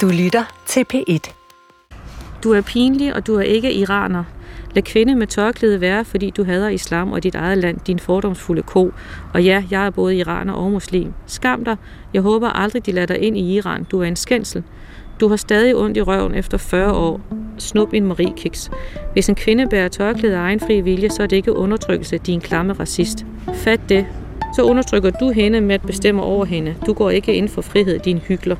Du lytter til P1. Du er pinlig, og du er ikke iraner. Lad kvinde med tørklæde være, fordi du hader islam og dit eget land, din fordomsfulde ko. Og ja, jeg er både iraner og muslim. Skam dig. Jeg håber aldrig, de lader dig ind i Iran. Du er en skændsel. Du har stadig ondt i røven efter 40 år. Snup en Marie Kiks. Hvis en kvinde bærer tørklæde af egen fri vilje, så er det ikke undertrykkelse, din klamme racist. Fat det. Så undertrykker du hende med at bestemme over hende. Du går ikke ind for frihed, din hykler.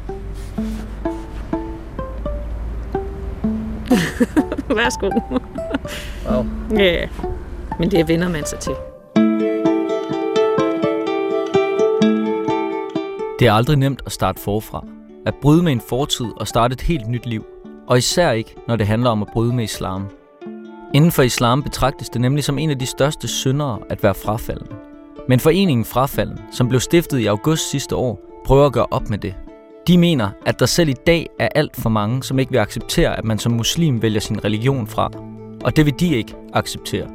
Værsgo. Wow. Ja, men det vender man sig til. Det er aldrig nemt at starte forfra. At bryde med en fortid og starte et helt nyt liv. Og især ikke, når det handler om at bryde med islam. Inden for islam betragtes det nemlig som en af de største syndere at være frafalden. Men foreningen Frafalden, som blev stiftet i august sidste år, prøver at gøre op med det. De mener, at der selv i dag er alt for mange, som ikke vil acceptere, at man som muslim vælger sin religion fra. Og det vil de ikke acceptere.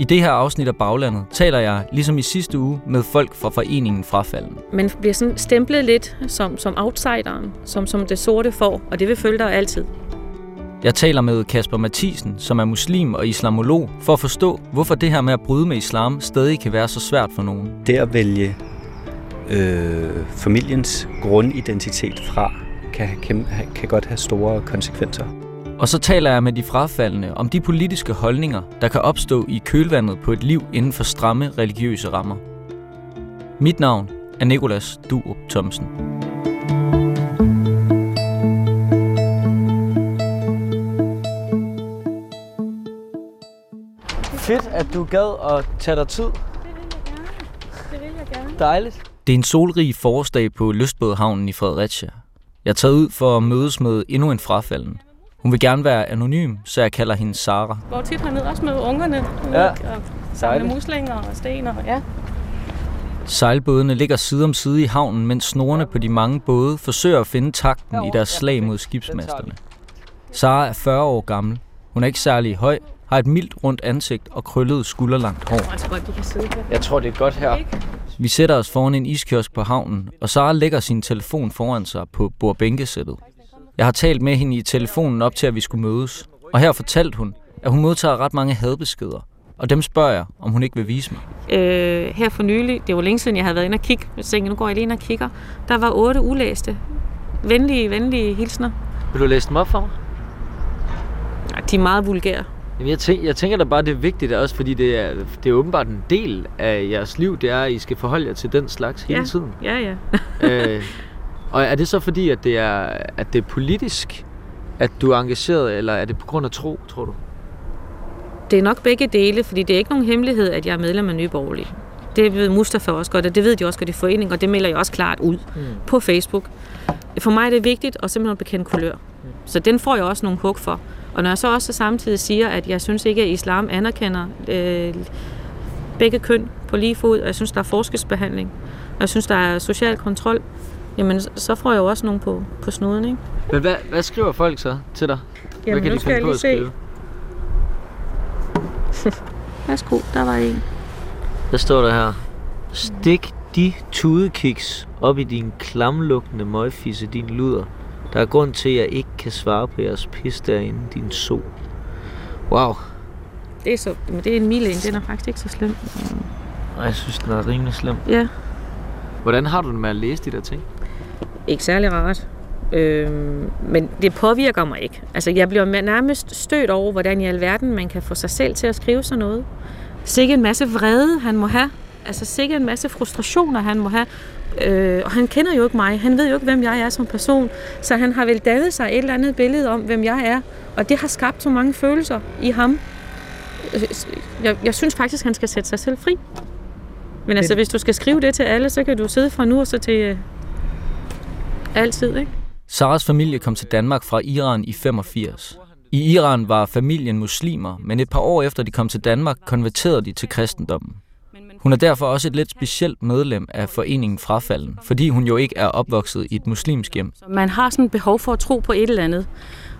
I det her afsnit af Baglandet taler jeg, ligesom i sidste uge, med folk fra foreningen Frafalden. Man bliver sådan stemplet lidt som, som outsideren, som, som det sorte får, og det vil følge dig altid. Jeg taler med Kasper Mathisen, som er muslim og islamolog, for at forstå, hvorfor det her med at bryde med islam stadig kan være så svært for nogen. Det at vælge øh, familiens grundidentitet fra, kan, kan, kan godt have store konsekvenser. Og så taler jeg med de frafaldende om de politiske holdninger, der kan opstå i kølvandet på et liv inden for stramme religiøse rammer. Mit navn er Nikolas Durup Thomsen. Fedt, at du gad at tage dig tid. Det vil jeg gerne. Dejligt. Det er en solrig forårsdag på Lystbådhavnen i Fredericia. Jeg er taget ud for at mødes med endnu en frafalden. Hun vil gerne være anonym, så jeg kalder hende Sara. Går tit herned også med ungerne. Ja. Og samle muslinger og sten og ja. Sejlbådene ligger side om side i havnen, mens snorene på de mange både forsøger at finde takten i deres slag mod skibsmasterne. Sara er 40 år gammel. Hun er ikke særlig høj, har et mildt rundt ansigt og krøllet skulderlangt hår. Jeg. Jeg tror, det er godt her. Vi sætter os foran en iskiosk på havnen, og Sara lægger sin telefon foran sig på bordbænkesættet. Jeg har talt med hende i telefonen op til, at vi skulle mødes. Og her fortalte hun, at hun modtager ret mange hadbeskeder. Og dem spørger jeg, om hun ikke vil vise mig. Øh, her for nylig, det var længe siden, jeg havde været inde og kigge. Jeg tænkte, nu går jeg lige ind og kigger. Der var otte ulæste. Venlige, venlige hilsner. Vil du læse dem op for mig? Ja, De er meget vulgære. Jamen, jeg, tænker, jeg tænker da bare, det er vigtigt også, fordi det er, det er åbenbart en del af jeres liv, det er, at I skal forholde jer til den slags hele Ja. tiden. Ja, ja. øh, og er det så fordi, at det er, at det er politisk, at du er engageret, eller er det på grund af tro, tror du? Det er nok begge dele, fordi det er ikke nogen hemmelighed, at jeg er medlem af Nye Borgerlige. Det ved Mustafa også godt, og det ved de også godt i foreningen, og det melder jeg også klart ud mm. på Facebook. For mig er det vigtigt at simpelthen bekende kulør. Så den får jeg også nogle hug for. Og når jeg så også samtidig siger, at jeg synes ikke, at islam anerkender øh, begge køn på lige fod, og jeg synes, der er forskelsbehandling, og jeg synes, der er social kontrol, jamen så får jeg jo også nogen på, på snuden, ikke? Men hvad, hvad skriver folk så til dig? Jamen, hvad kan nu de skal jeg lige se. Værsgo, der var en. Hvad står der her? Stik de tudekiks op i din klamlugtende møgfisse, din luder. Der er grund til, at jeg ikke kan svare på jeres pis derinde, din so. Wow. Det er, så, men det er en mild en, den er faktisk ikke så slem. Ej, jeg synes, den er rimelig slem. Ja, Hvordan har du det med at læse de der ting? ikke særlig rart. Øhm, men det påvirker mig ikke. Altså, jeg bliver nærmest stødt over, hvordan i alverden man kan få sig selv til at skrive sådan noget. Sikke en masse vrede, han må have. Altså, sikke en masse frustrationer, han må have. Øh, og han kender jo ikke mig. Han ved jo ikke, hvem jeg er som person. Så han har vel dannet sig et eller andet billede om, hvem jeg er. Og det har skabt så mange følelser i ham. Jeg, jeg synes faktisk, han skal sætte sig selv fri. Men altså, hvis du skal skrive det til alle, så kan du sidde fra nu og så til øh, altid, ikke? Saras familie kom til Danmark fra Iran i 85. I Iran var familien muslimer, men et par år efter de kom til Danmark, konverterede de til kristendommen. Hun er derfor også et lidt specielt medlem af foreningen Frafalden, fordi hun jo ikke er opvokset i et muslimsk hjem. Så man har sådan et behov for at tro på et eller andet.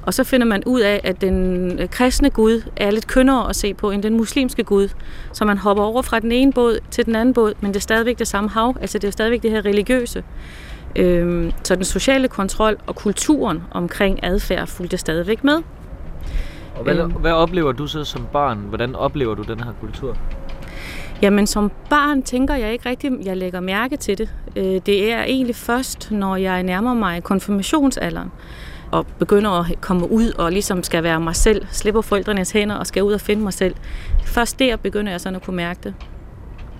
Og så finder man ud af, at den øh, kristne Gud er lidt kønnere at se på end den muslimske Gud. Så man hopper over fra den ene båd til den anden båd, men det er stadigvæk det samme hav. Altså det er stadigvæk det her religiøse. Øhm, så den sociale kontrol og kulturen omkring adfærd fulgte stadigvæk med. Og hvad, Øhm. hvad oplever du så som barn? Hvordan oplever du den her kultur? Jamen som barn tænker jeg ikke rigtig, jeg lægger mærke til det. Øh, det er egentlig først, når jeg nærmer mig konfirmationsalderen og begynder at komme ud og ligesom skal være mig selv, slipper forældrenes hænder og skal ud og finde mig selv. Først der begynder jeg sådan at kunne mærke det.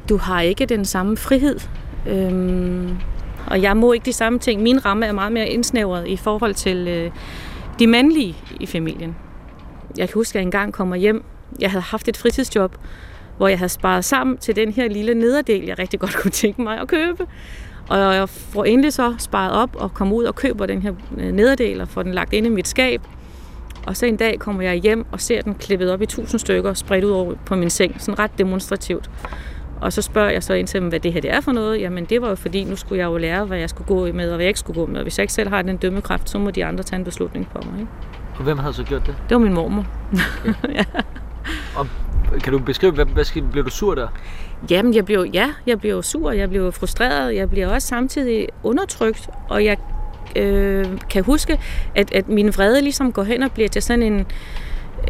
Du har ikke den samme frihed, øhm, og jeg må ikke de samme ting. Min ramme er meget mere indsnævret i forhold til øh, de mandlige i familien. Jeg kan huske, at jeg engang kommer hjem. Jeg havde haft et fritidsjob, hvor jeg havde sparet sammen til den her lille nederdel, jeg rigtig godt kunne tænke mig at købe. Og jeg får endelig så sparet op og kommer ud og køber den her øh, nederdel og får den lagt ind i mit skab. Og så en dag kommer jeg hjem og ser den klippet op i tusind stykker og spredt ud over på min seng, sådan ret demonstrativt. Og så spørger jeg så ind til dem, hvad det her det er for noget. Jamen det var jo fordi, nu skulle jeg jo lære, hvad jeg skulle gå med og hvad jeg ikke skulle gå med. Og hvis jeg ikke selv har den dømmekraft, så må de andre tage en beslutning på mig. Ikke? Og hvem havde så gjort det? Det var min mormor. Kan du beskrive, hvad, hvad skete? blev du sur der? Jamen, jeg blev, ja, jeg blev sur, jeg blev frustreret, jeg bliver også samtidig undertrykt, og jeg øh, kan huske, at, at min vrede ligesom går hen og bliver til sådan en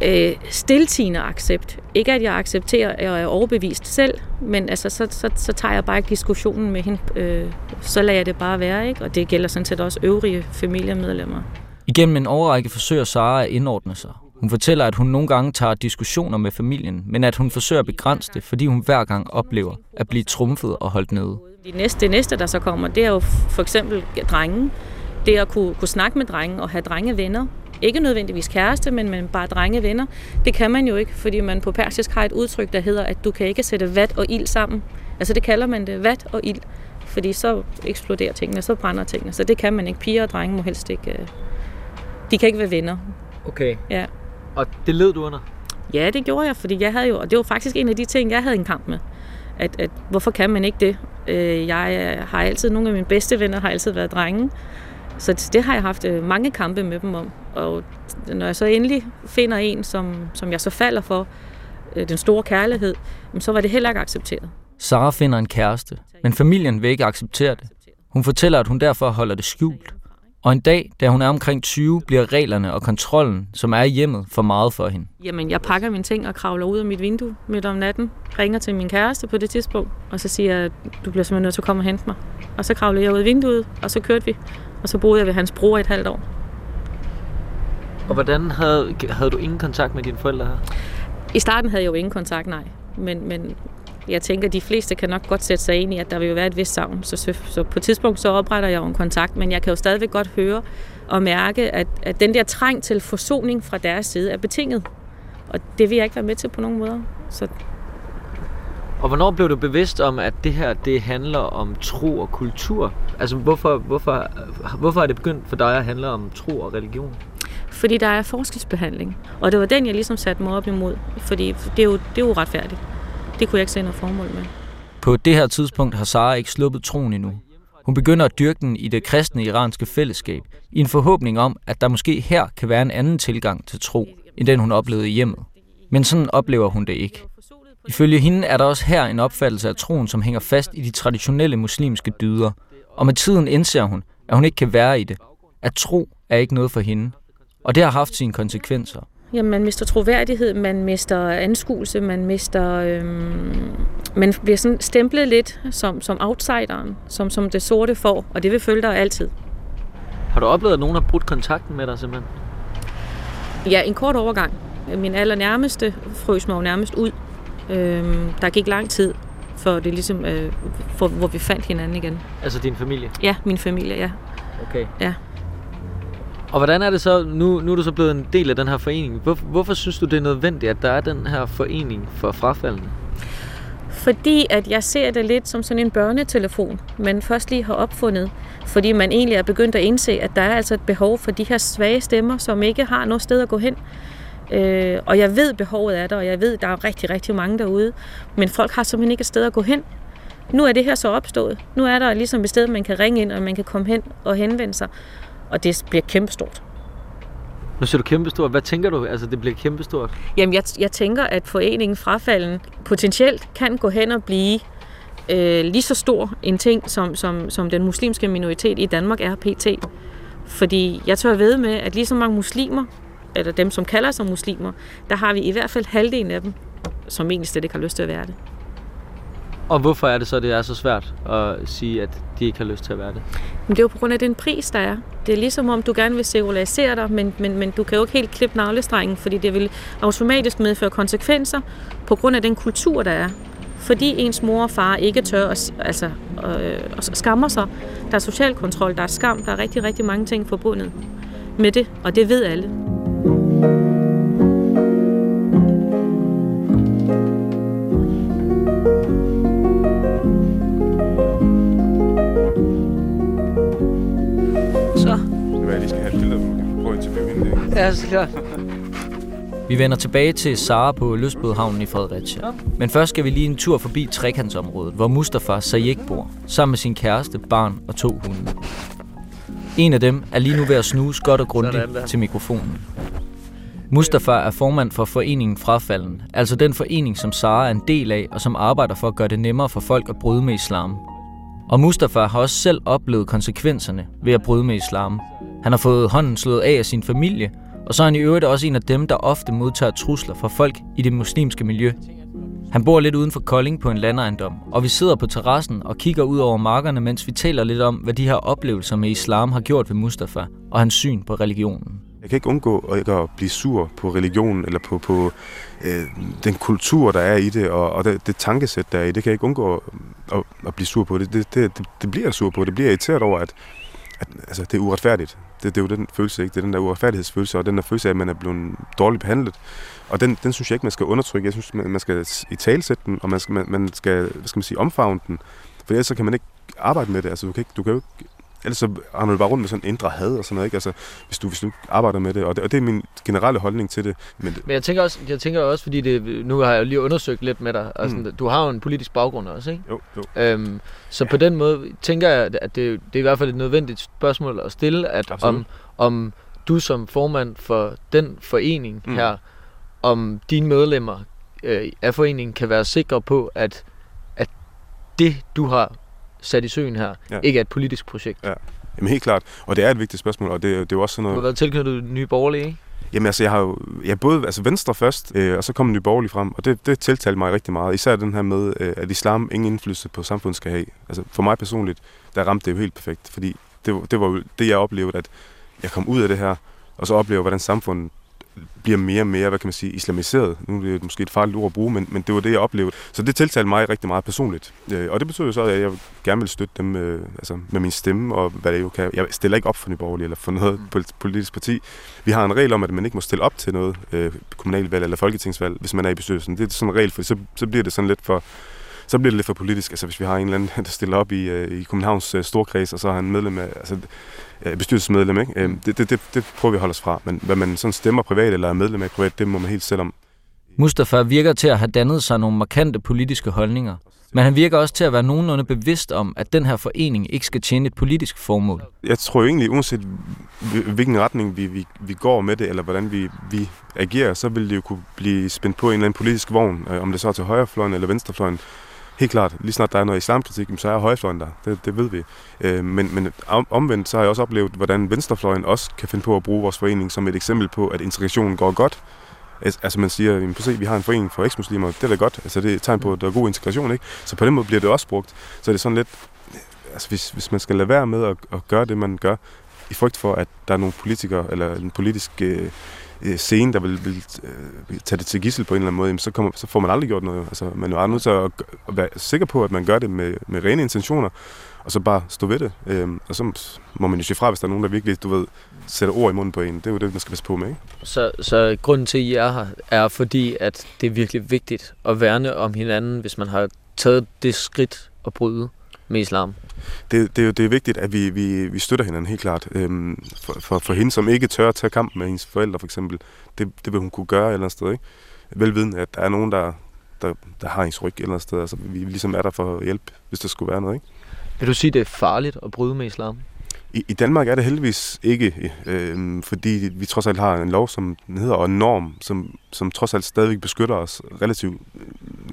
øh, stiltigende accept. Ikke at jeg accepterer, at jeg er overbevist selv, men altså, så, så, så tager jeg bare ikke diskussionen med hende. Øh, så lader jeg det bare være, ikke? Og det gælder sådan set også øvrige familiemedlemmer. Igennem en overrække forsøger Sara at indordne sig. Hun fortæller, at hun nogle gange tager diskussioner med familien, men at hun forsøger at begrænse det, fordi hun hver gang oplever at blive trumfet og holdt nede. De næste, det næste, der så kommer, det er jo for eksempel drenge. Det at kunne, kunne snakke med drenge og have drengevenner. Ikke nødvendigvis kæreste, men, men bare drengevenner. Det kan man jo ikke, fordi man på persisk har et udtryk, der hedder, at du kan ikke sætte vat og ild sammen. Altså det kalder man det, vat og ild. Fordi så eksploderer tingene, så brænder tingene. Så det kan man ikke. Piger og drenge må helst ikke... øh, De kan ikke være venner. Okay. Ja. Og det led du under? Ja, det gjorde jeg, fordi jeg havde jo, og det var faktisk en af de ting, jeg havde en kamp med. At, at hvorfor kan man ikke det? Øh, Jeg har altid, nogle af mine bedste venner har altid været drenge. Så det har jeg haft øh, mange kampe med dem om. Og når jeg så endelig finder en, som, som jeg så falder for, øh, den store kærlighed, så var det heller ikke accepteret. Sara finder en kæreste, men familien vil ikke acceptere det. Hun fortæller, at hun derfor holder det skjult. Og en dag, da hun er omkring 20, bliver reglerne og kontrollen, som er i hjemmet, for meget for hende. Jamen, jeg pakker mine ting og kravler ud af mit vindue midt om natten. Ringer til min kæreste på det tidspunkt, og så siger jeg, du bliver simpelthen nødt til at komme og hente mig. Og så kravlede jeg ud af vinduet, og så kørte vi. Og så boede jeg ved hans bror i et halvt år. Og hvordan havde, havde du ingen kontakt med dine forældre her? I starten havde jeg jo ingen kontakt, nej. Men, men jeg tænker, at de fleste kan nok godt sætte sig ind i, at der vil jo være et vist savn. Så, så, på et tidspunkt så opretter jeg jo en kontakt, men jeg kan jo stadigvæk godt høre og mærke, at, at den der træng til forsoning fra deres side er betinget. Og det vil jeg ikke være med til på nogen måder. Så Og hvornår blev du bevidst om, at det her det handler om tro og kultur? Altså, hvorfor, hvorfor, hvorfor er det begyndt for dig at handle om tro og religion? fordi der er forskelsbehandling. Og det var den, jeg ligesom satte mig op imod. Fordi det er jo, det er jo retfærdigt. Det kunne jeg ikke se noget formål med. På det her tidspunkt har Sara ikke sluppet troen endnu. Hun begynder at dyrke den i det kristne iranske fællesskab, i en forhåbning om, at der måske her kan være en anden tilgang til tro, end den hun oplevede i hjemmet. Men sådan oplever hun det ikke. Ifølge hende er der også her en opfattelse af troen, som hænger fast i de traditionelle muslimske dyder. Og med tiden indser hun, at hun ikke kan være i det. At tro er ikke noget for hende. Og det har haft sine konsekvenser. Jamen, man mister troværdighed, man mister anskuelse, man mister... Øhm, man bliver sådan stemplet lidt som, som outsideren, som, som det sorte får, og det vil følge dig altid. Har du oplevet, at nogen har brudt kontakten med dig simpelthen? Ja, en kort overgang. Min allernærmeste frøs mig jo nærmest ud. Øhm, der gik lang tid, for det ligesom, øh, for, hvor vi fandt hinanden igen. Altså din familie? Ja, min familie, ja. Okay. Ja. Og hvordan er det så, nu, nu er du så blevet en del af den her forening. Hvor, hvorfor synes du, det er nødvendigt, at der er den her forening for frafaldende? Fordi at jeg ser det lidt som sådan en børnetelefon, man først lige har opfundet. Fordi man egentlig er begyndt at indse, at der er altså et behov for de her svage stemmer, som ikke har noget sted at gå hen. Øh, og jeg ved, behovet er der, og jeg ved, der er rigtig, rigtig mange derude. Men folk har simpelthen ikke et sted at gå hen. Nu er det her så opstået. Nu er der ligesom et sted, man kan ringe ind, og man kan komme hen og henvende sig. Og det bliver kæmpestort. Nu siger du kæmpestort. Hvad tænker du? Altså, det bliver kæmpestort. Jamen, jeg, jeg tænker, at foreningen Frafalden potentielt kan gå hen og blive øh, lige så stor en ting, som, som, som den muslimske minoritet i Danmark er pt. Fordi jeg tør ved med, at lige så mange muslimer, eller dem, som kalder sig muslimer, der har vi i hvert fald halvdelen af dem, som egentlig slet ikke har lyst til at være det. Og hvorfor er det så, det er så svært at sige, at de ikke har lyst til at være det? Men det er jo på grund af den pris, der er. Det er ligesom om, du gerne vil sekularisere dig, men, men, men du kan jo ikke helt klippe navlestrengen, fordi det vil automatisk medføre konsekvenser på grund af den kultur, der er. Fordi ens mor og far ikke tør at, altså, øh, skammer sig. Der er social kontrol, der er skam, der er rigtig, rigtig mange ting forbundet med det, og det ved alle. Ja, så klart. Vi vender tilbage til Sara på Løsbådhavnen i Fredericia. Men først skal vi lige en tur forbi trekantsområdet, hvor Mustafa Sayek bor, sammen med sin kæreste, barn og to hunde. En af dem er lige nu ved at snuse godt og grundigt til mikrofonen. Mustafa er formand for foreningen Frafalden, altså den forening, som Sara er en del af, og som arbejder for at gøre det nemmere for folk at bryde med islam. Og Mustafa har også selv oplevet konsekvenserne ved at bryde med islam. Han har fået hånden slået af af sin familie, og så er han i øvrigt også en af dem, der ofte modtager trusler fra folk i det muslimske miljø. Han bor lidt uden for Kolding på en landejendom, og vi sidder på terrassen og kigger ud over markerne, mens vi taler lidt om, hvad de her oplevelser med islam har gjort ved Mustafa og hans syn på religionen. Jeg kan ikke undgå at blive sur på religionen eller på, på øh, den kultur, der er i det, og, og det, det tankesæt, der er i det. kan jeg ikke undgå at, at blive sur på. Det, det, det, det bliver jeg sur på. Det bliver irriteret over, at, at altså, det er uretfærdigt. Det, det er jo den følelse, ikke? Det er den der uretfærdighedsfølelse, og den der følelse af, at man er blevet dårligt behandlet. Og den, den synes jeg ikke, man skal undertrykke. Jeg synes, man skal i talsætte den, og man skal, man, man skal, hvad skal man sige, omfavne den. For ellers så kan man ikke arbejde med det. Altså, du kan, ikke, du kan jo ikke Ellers så har du bare rundt med sådan indre had og sådan noget, ikke? Altså, hvis du, hvis du arbejder med det, og det, og det er min generelle holdning til det. Men, men jeg tænker også, jeg tænker også fordi det, nu har jeg lige undersøgt lidt med dig, altså, mm. du har jo en politisk baggrund også, ikke? Jo, jo. Øhm, så ja. på den måde tænker jeg, at det, det er i hvert fald et nødvendigt spørgsmål at stille, at om, om du som formand for den forening mm. her, om dine medlemmer øh, af foreningen kan være sikre på, at, at det, du har sat i søen her, ja. ikke er et politisk projekt. Ja. Jamen helt klart, og det er et vigtigt spørgsmål, og det, det er jo også sådan noget... Du har været tilknyttet Nye Borgerlige, ikke? Jamen altså, jeg har jo ja, både altså Venstre først, øh, og så kom Nye Borgerlige frem, og det, det tiltalte mig rigtig meget. Især den her med, øh, at islam ingen indflydelse på samfundet skal have. Altså for mig personligt, der ramte det jo helt perfekt, fordi det, det var jo det, jeg oplevede, at jeg kom ud af det her, og så oplever, hvordan samfundet bliver mere og mere, hvad kan man sige, islamiseret. Nu er det måske et farligt ord at bruge, men, men det var det, jeg oplevede. Så det tiltalte mig rigtig meget personligt. Øh, og det betyder jo så, at jeg gerne vil støtte dem øh, altså med min stemme, og hvad det jo kan. Jeg stiller ikke op for Nyborgerlige eller for noget mm. politisk parti. Vi har en regel om, at man ikke må stille op til noget øh, kommunalvalg eller folketingsvalg, hvis man er i bestyrelsen. Det er sådan en regel, for så, så bliver det sådan lidt for så bliver det lidt for politisk. Altså hvis vi har en eller anden, der stiller op i, øh, i Københavns øh, storkreds, og så har han medlem af, altså, øh, bestyrelsesmedlem, ikke? Øh, det, det, det, det prøver vi at holde os fra. Men hvad man sådan stemmer privat eller er medlem af privat, det må man helt selv om. Mustafa virker til at have dannet sig nogle markante politiske holdninger. Men han virker også til at være nogenlunde bevidst om, at den her forening ikke skal tjene et politisk formål. Jeg tror egentlig, uanset hvilken retning vi, vi, vi går med det, eller hvordan vi, vi agerer, så vil det jo kunne blive spændt på en eller anden politisk vogn, om det så er til højrefløjen eller venstrefløjen. Helt klart, lige snart der er noget islamkritik, så er højrefløjen der. Det, det ved vi. Øh, men, men omvendt så har jeg også oplevet, hvordan venstrefløjen også kan finde på at bruge vores forening som et eksempel på, at integrationen går godt. Altså man siger, at se, vi har en forening for eksmuslimer, det er da godt. Altså det er et tegn på, at der er god integration, ikke? Så på den måde bliver det også brugt. Så er det sådan lidt, altså hvis, hvis man skal lade være med at, at gøre det, man gør, i frygt for, at der er nogle politikere eller en politisk øh, øh, scene, der vil, vil øh, tage det til gissel på en eller anden måde, jamen, så, kommer, så får man aldrig gjort noget. Altså, man er bare nødt til at, at være sikker på, at man gør det med, med rene intentioner, og så bare stå ved det. Øhm, og så må man jo sige fra, hvis der er nogen, der virkelig, du ved, sætter ord i munden på en. Det er jo det, man skal passe på med, ikke? Så, så grunden til, at I er her, er fordi, at det er virkelig vigtigt at værne om hinanden, hvis man har taget det skridt at bryde med islam? Det, det, det er vigtigt, at vi, vi, vi støtter hinanden helt klart. Øhm, for, for, for hende, som ikke tør at tage kampen med hendes forældre for eksempel, det, det vil hun kunne gøre et eller andet sted. Ikke? Velviden, at der er nogen, der, der, der har hendes ryg et eller andet sted. Altså, vi ligesom er der for at hjælpe, hvis der skulle være noget. Ikke? Vil du sige, det er farligt at bryde med islam? I, I Danmark er det heldigvis ikke, øh, fordi vi trods alt har en lov, som hedder, og en norm, som, som trods alt stadigvæk beskytter os relativt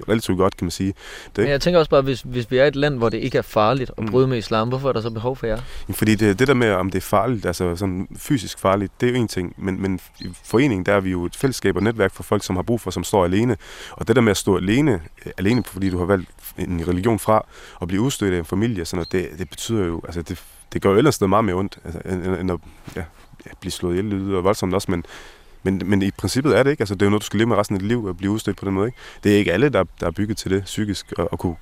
relativt godt, kan man sige. Det, Men jeg tænker også bare, hvis, hvis vi er et land, hvor det ikke er farligt at Mm. bryde med islam, hvorfor er der så behov for jer? Fordi det, det der med, om det er farligt, altså sådan fysisk farligt, det er jo en ting. Men, men i foreningen, der er vi jo et fællesskab og netværk for folk, som har brug for, som står alene. Og det der med at stå alene, øh, alene fordi du har valgt en religion fra, og blive udstødt af en familie, sådan noget, det, det betyder jo, altså det, det gør jo ellers noget meget mere ondt, altså, end, end at ja, blive slået ihjel, lyder voldsomt også, men, men, men i princippet er det ikke. Altså, det er jo noget, du skal leve med resten af dit liv at blive udstødt på den måde. Ikke? Det er ikke alle, der, der er bygget til det psykisk at, at kunne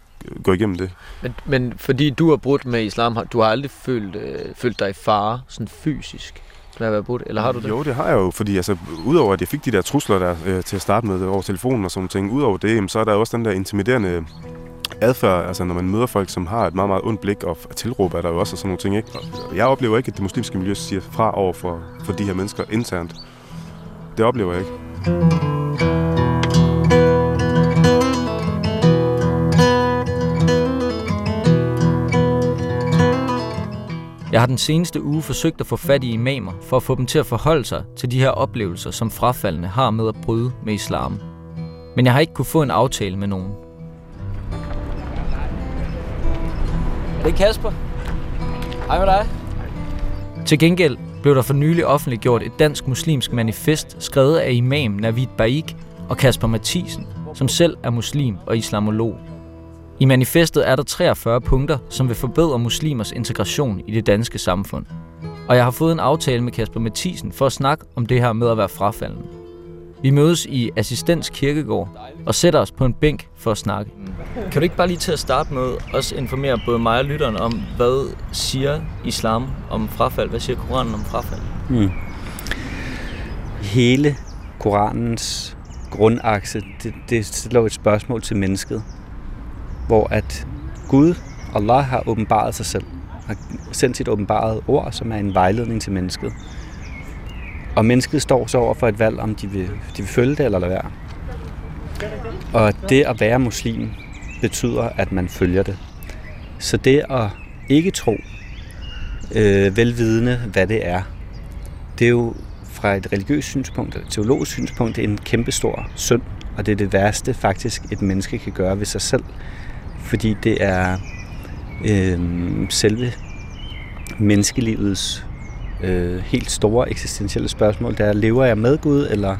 gå igennem det. Men, men fordi du har brudt med islam, du har aldrig følt, øh, følt dig i fare, sådan fysisk, med at være brudt, eller har du det? Jo, det har jeg jo, fordi altså, udover at jeg fik de der trusler der øh, til at starte med over telefonen og sådan ting, udover det, jamen, så er der også den der intimiderende adfærd, altså når man møder folk, som har et meget, meget ondt blik, og tilråber der jo også og sådan nogle ting, ikke? Altså, jeg oplever ikke, at det muslimske miljø siger fra over for, for de her mennesker internt. Det oplever jeg ikke. Jeg har den seneste uge forsøgt at få fat i imamer for at få dem til at forholde sig til de her oplevelser, som frafaldene har med at bryde med islam. Men jeg har ikke kunne få en aftale med nogen. Det er Kasper. Hej med dig. Til gengæld blev der for nylig offentliggjort et dansk muslimsk manifest skrevet af imam Navid Baik og Kasper Mathisen, som selv er muslim og islamolog. I manifestet er der 43 punkter, som vil forbedre muslimers integration i det danske samfund. Og jeg har fået en aftale med Kasper Mathisen for at snakke om det her med at være frafaldende. Vi mødes i Assistens Kirkegård og sætter os på en bænk for at snakke. Kan du ikke bare lige til at starte med også informere både mig og lytteren om, hvad siger islam om frafald? Hvad siger Koranen om frafald? Mm. Hele Koranens grundakse, det, det stiller et spørgsmål til mennesket, hvor at Gud, Allah, har åbenbaret sig selv, har sendt sit åbenbarede ord, som er en vejledning til mennesket. Og mennesket står så over for et valg, om de vil, de vil følge det eller lade være. Og det at være muslim betyder, at man følger det. Så det at ikke tro, øh, velvidende hvad det er, det er jo fra et religiøst synspunkt, eller et teologisk synspunkt, en kæmpestor synd, og det er det værste faktisk et menneske kan gøre ved sig selv, fordi det er øh, selve menneskelivets øh, helt store eksistentielle spørgsmål, der er, lever jeg med Gud, eller,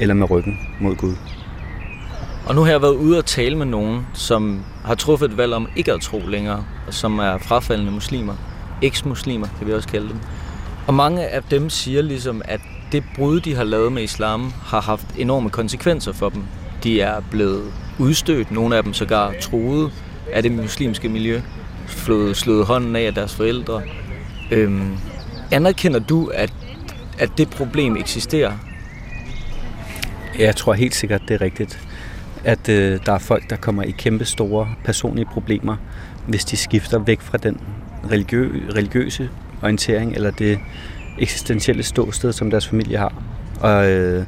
eller med ryggen mod Gud? Og nu har jeg været ude og tale med nogen, som har truffet et valg om ikke at tro længere, og som er frafaldende muslimer. Eks-muslimer, kan vi også kalde dem. Og mange af dem siger ligesom, at det brud, de har lavet med islam, har haft enorme konsekvenser for dem. De er blevet udstødt, nogle af dem sågar troet af det muslimske miljø, slået, slået hånden af af deres forældre. Øhm, anerkender du, at, at det problem eksisterer? Jeg tror helt sikkert, det er rigtigt, at øh, der er folk, der kommer i kæmpe store personlige problemer, hvis de skifter væk fra den religiø- religiøse orientering eller det eksistentielle ståsted, som deres familie har. Og øh,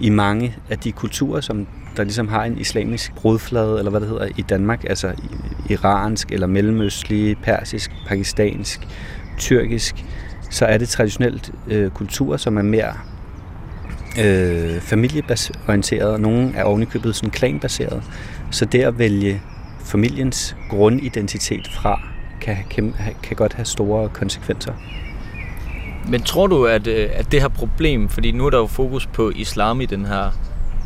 i mange af de kulturer, som der ligesom har en islamisk brudflade, eller hvad det hedder, i Danmark, altså iransk eller mellemøstlig, persisk, pakistansk, tyrkisk, så er det traditionelt øh, kulturer, som er mere øh, familieorienteret, og nogle er ovenikøbet sådan klanbaseret. Så det at vælge familiens grundidentitet fra, kan, kan, kan godt have store konsekvenser. Men tror du, at, øh, at det her problem, fordi nu er der jo fokus på islam i den her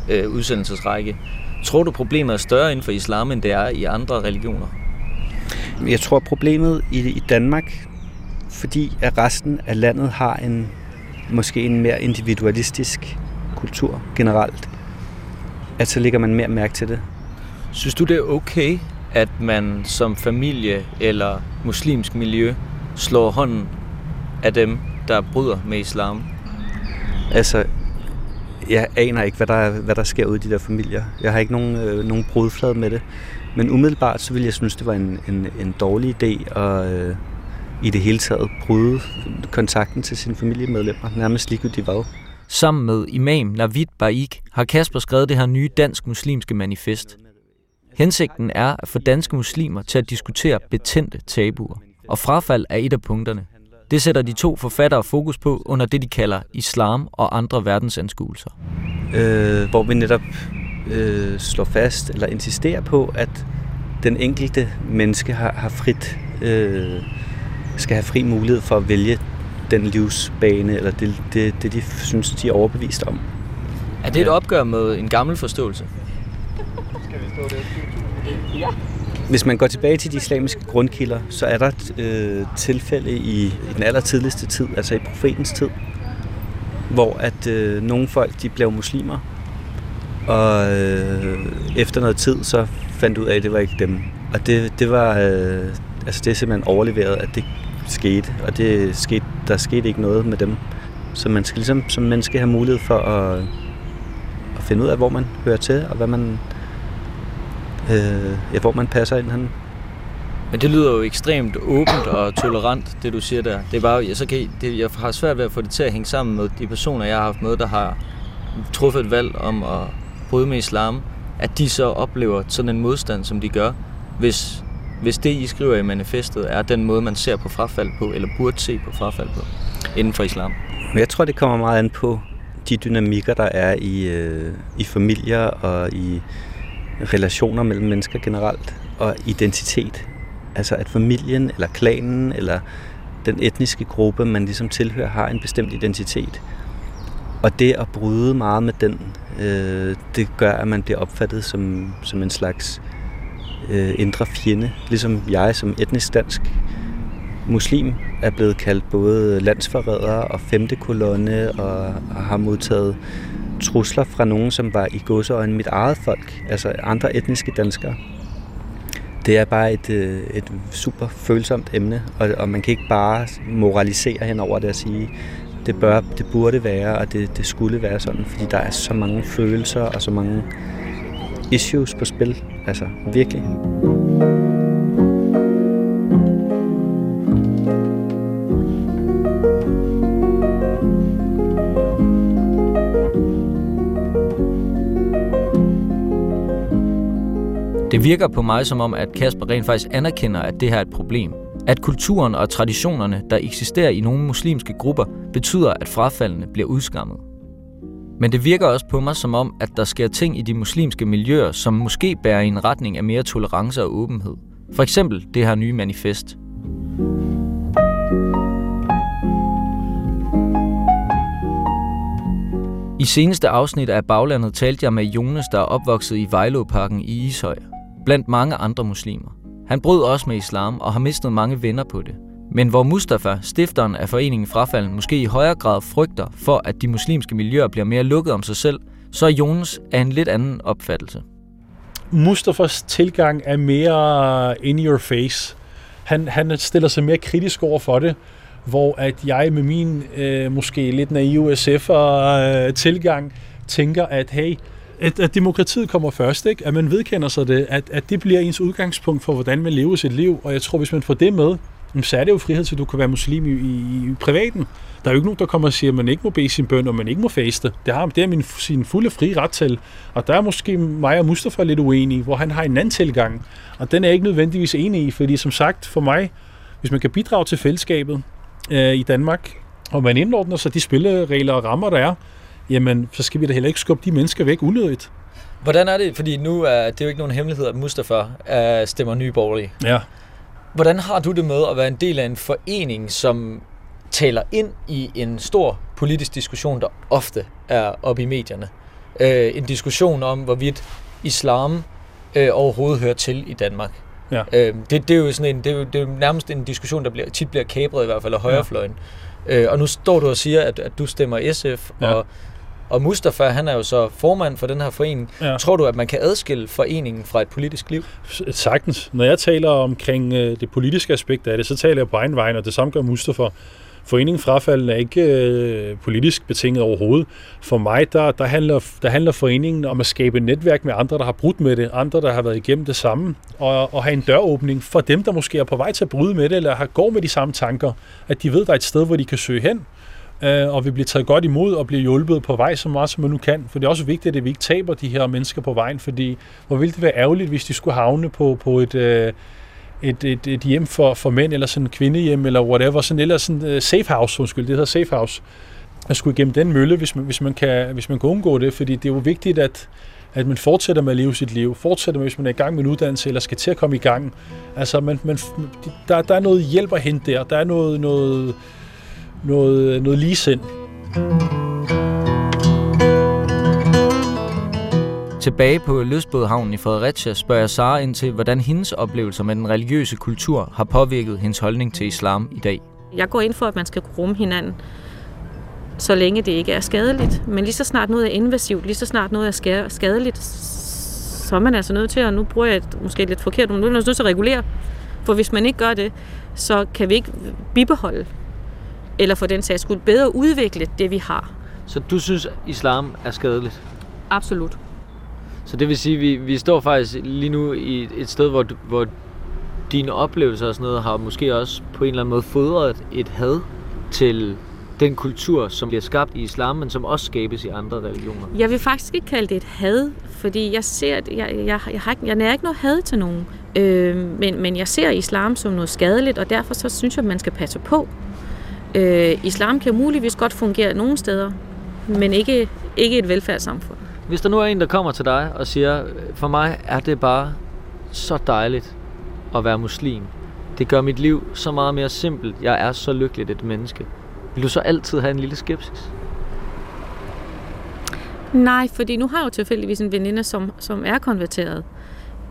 øh, udsendelsesrække, tror du, problemet er større inden for islam, end det er i andre religioner? Jeg tror, problemet i, i Danmark, fordi at resten af landet har en måske en mere individualistisk kultur generelt, at så lægger man mere mærke til det. Synes du, det er okay, at man som familie eller muslimsk miljø slår hånden af dem, der bryder med islam? Altså, jeg aner ikke, hvad der, hvad der sker ude i de der familier. Jeg har ikke nogen, øh, nogen brudflade med det. Men umiddelbart, så vil jeg synes, det var en, en, en dårlig idé at øh, i det hele taget bryde kontakten til sine familiemedlemmer, nærmest ligegyldigt hvad. Sammen med imam Navid Baik har Kasper skrevet det her nye dansk-muslimske manifest. Hensigten er at få danske muslimer til at diskutere betændte tabuer, og frafald er et af punkterne. Det sætter de to forfattere fokus på under det, de kalder islam og andre verdensanskuelser. øh, hvor vi netop øh, slår fast eller insisterer på, at den enkelte menneske har, har frit, øh, skal have fri mulighed for at vælge den livsbane, eller det, det, det de synes, de er overbevist om. Er det et opgør med en gammel forståelse? Hvis man går tilbage til de islamiske grundkilder, så er der øh, tilfælde i, i den allertidligste tid, altså i profetens tid, hvor at øh, nogle folk de blev muslimer, og øh, efter noget tid så fandt ud af, at det var ikke dem. Og det, det var øh, altså det er simpelthen overleveret, at det skete, og det skete, der skete ikke noget med dem. Så man skal ligesom som menneske have mulighed for at, at finde ud af, hvor man hører til, og hvad man, øh, ja, hvor man passer ind. Han. Men det lyder jo ekstremt åbent og tolerant, det du siger der. Det er bare, jeg, så kan, det, jeg har svært ved at få det til at hænge sammen med de personer, jeg har haft med, der har truffet et valg om at bryde med islam, at de så oplever sådan en modstand, som de gør, hvis, hvis det, I skriver i manifestet, er den måde, man ser på frafald på, eller burde se på frafald på, inden for islam. Men jeg tror, det kommer meget an på de dynamikker, der er i, øh, i familier og i relationer mellem mennesker generelt, og identitet. Altså at familien eller klanen eller den etniske gruppe, man ligesom tilhører, har en bestemt identitet. Og det at bryde meget med den, øh, det gør, at man bliver opfattet som, som en slags øh, indre fjende. Ligesom jeg som etnisk dansk muslim er blevet kaldt både landsforræder og femte kolonne og, og har modtaget trusler fra nogen, som var i godseøjne mit eget folk, altså andre etniske danskere. Det er bare et, øh, et super følsomt emne, og, og man kan ikke bare moralisere henover det og sige, det, bør, det burde være, og det, det skulle være sådan, fordi der er så mange følelser og så mange issues på spil. Altså, virkelig. Det virker på mig som om, at Kasper rent faktisk anerkender, at det her er et problem. At kulturen og traditionerne, der eksisterer i nogle muslimske grupper, betyder, at frafaldene bliver udskammet. Men det virker også på mig som om, at der sker ting i de muslimske miljøer, som måske bærer i en retning af mere tolerance og åbenhed. For eksempel det her nye manifest. I seneste afsnit af Baglandet talte jeg med Jonas, der er opvokset i Vejlåparken i Ishøj, blandt mange andre muslimer. Han brød også med islam og har mistet mange venner på det. Men hvor Mustafa, stifteren af foreningen Frafald, måske i højere grad frygter for, at de muslimske miljøer bliver mere lukket om sig selv, så er Jonas af en lidt anden opfattelse. Mustafas tilgang er mere in your face. Han, han stiller sig mere kritisk over for det, hvor at jeg med min øh, måske lidt naive SF'er-tilgang øh, tænker, at hey, at, at demokratiet kommer først, ikke? at man vedkender sig det, at, at det bliver ens udgangspunkt for, hvordan man lever sit liv, og jeg tror, hvis man får det med, så er det jo frihed til, at du kan være muslim i, i, i privaten. Der er jo ikke nogen, der kommer og siger, at man ikke må bede sin bøn, og man ikke må faste. Det har det er min, sin fulde fri ret til. Og der er måske mig og Mustafa lidt uenige, hvor han har en anden tilgang. Og den er jeg ikke nødvendigvis enig i, fordi som sagt, for mig, hvis man kan bidrage til fællesskabet øh, i Danmark, og man indordner sig de spilleregler og rammer, der er, jamen, så skal vi da heller ikke skubbe de mennesker væk unødigt. Hvordan er det? Fordi nu er det jo ikke nogen hemmelighed, at Mustafa er stemmer nye borgerlige. Ja. Hvordan har du det med at være en del af en forening, som taler ind i en stor politisk diskussion, der ofte er oppe i medierne? Øh, en diskussion om, hvorvidt islam øh, overhovedet hører til i Danmark. Ja. Øh, det, det, er jo sådan en, det, er jo, det er jo nærmest en diskussion, der bliver, tit bliver kabret i hvert fald af højrefløjen. Ja. Øh, og nu står du og siger, at, at du stemmer SF, ja. og og Mustafa, han er jo så formand for den her forening. Ja. Tror du, at man kan adskille foreningen fra et politisk liv? Sagtens. Når jeg taler omkring øh, det politiske aspekt af det, så taler jeg på egen vej, og det samme gør Mustafa. Foreningen Frafald er ikke øh, politisk betinget overhovedet. For mig, der, der, handler, der handler foreningen om at skabe et netværk med andre, der har brudt med det, andre, der har været igennem det samme, og, og have en døråbning for dem, der måske er på vej til at bryde med det, eller har går med de samme tanker, at de ved, der er et sted, hvor de kan søge hen, øh, og vi bliver taget godt imod og bliver hjulpet på vej så meget, som man nu kan. For det er også vigtigt, at vi ikke taber de her mennesker på vejen, fordi hvor ville det være ærgerligt, hvis de skulle havne på, på et, øh, et, et, et hjem for, for mænd, eller sådan en kvindehjem, eller whatever, sådan, eller sådan uh, safe house, undskyld, det hedder safe house. Man skulle igennem den mølle, hvis man, hvis man, kan, hvis man kan undgå det, fordi det er jo vigtigt, at at man fortsætter med at leve sit liv, fortsætter med, hvis man er i gang med en uddannelse, eller skal til at komme i gang. Altså, man, man, der, der er noget hjælp at hente der. Der er noget, noget, noget, noget ligesind. Tilbage på Løsbådhavnen i Fredericia spørger jeg Sara ind til, hvordan hendes oplevelser med den religiøse kultur har påvirket hendes holdning til islam i dag. Jeg går ind for, at man skal kunne rumme hinanden, så længe det ikke er skadeligt. Men lige så snart noget er invasivt, lige så snart noget er skadeligt, så er man altså nødt til, at nu bruger jeg et, måske lidt forkert, men nu er man nødt til at regulere. For hvis man ikke gør det, så kan vi ikke bibeholde, eller for den sags skyld bedre udvikle det, vi har. Så du synes, islam er skadeligt? Absolut. Så det vil sige, at vi, vi står faktisk lige nu i et sted, hvor, hvor dine oplevelser og sådan noget har måske også på en eller anden måde fodret et had til den kultur, som bliver skabt i islam, men som også skabes i andre religioner. Jeg vil faktisk ikke kalde det et had, fordi jeg ser, jeg, jeg, jeg, jeg, har ikke, jeg nærer ikke noget had til nogen. Øh, men, men jeg ser islam som noget skadeligt, og derfor så synes jeg, at man skal passe på. Øh, islam kan muligvis godt fungere nogle steder, men ikke, ikke et velfærdssamfund. Hvis der nu er en, der kommer til dig og siger, for mig er det bare så dejligt at være muslim. Det gør mit liv så meget mere simpelt. Jeg er så lykkeligt et menneske. Vil du så altid have en lille skepsis? Nej, fordi nu har jeg jo tilfældigvis en veninde, som, som er konverteret.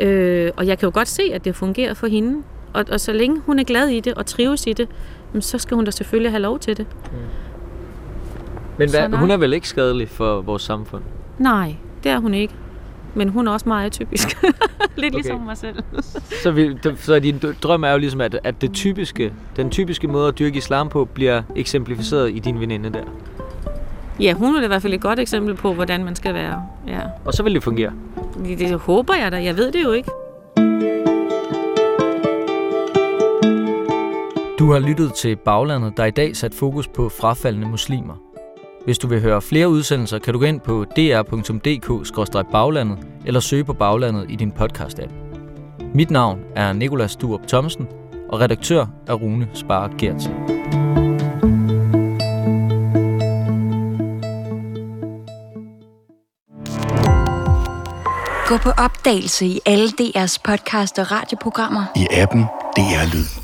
Øh, og jeg kan jo godt se, at det fungerer for hende. Og, og så længe hun er glad i det og trives i det, så skal hun da selvfølgelig have lov til det. Mm. Men hvad, hun er vel ikke skadelig for vores samfund? Nej, det er hun ikke. Men hun er også meget atypisk. Lidt okay. ligesom mig selv. så, vi, så din drøm er jo ligesom, at, at det typiske, den typiske måde at dyrke islam på, bliver eksemplificeret i din veninde der. Ja, hun er i hvert fald et godt eksempel på, hvordan man skal være. Ja. Og så vil det fungere? Det, det håber jeg da. Jeg ved det jo ikke. Du har lyttet til Baglandet, der i dag sat fokus på frafaldende muslimer. Hvis du vil høre flere udsendelser, kan du gå ind på dr.dk-baglandet eller søge på Baglandet i din podcast-app. Mit navn er Nikolas Sturup Thomsen, og redaktør er Rune Spar Gertsen. Gå på opdagelse i alle DR's podcast og radioprogrammer. I appen DR Lyd.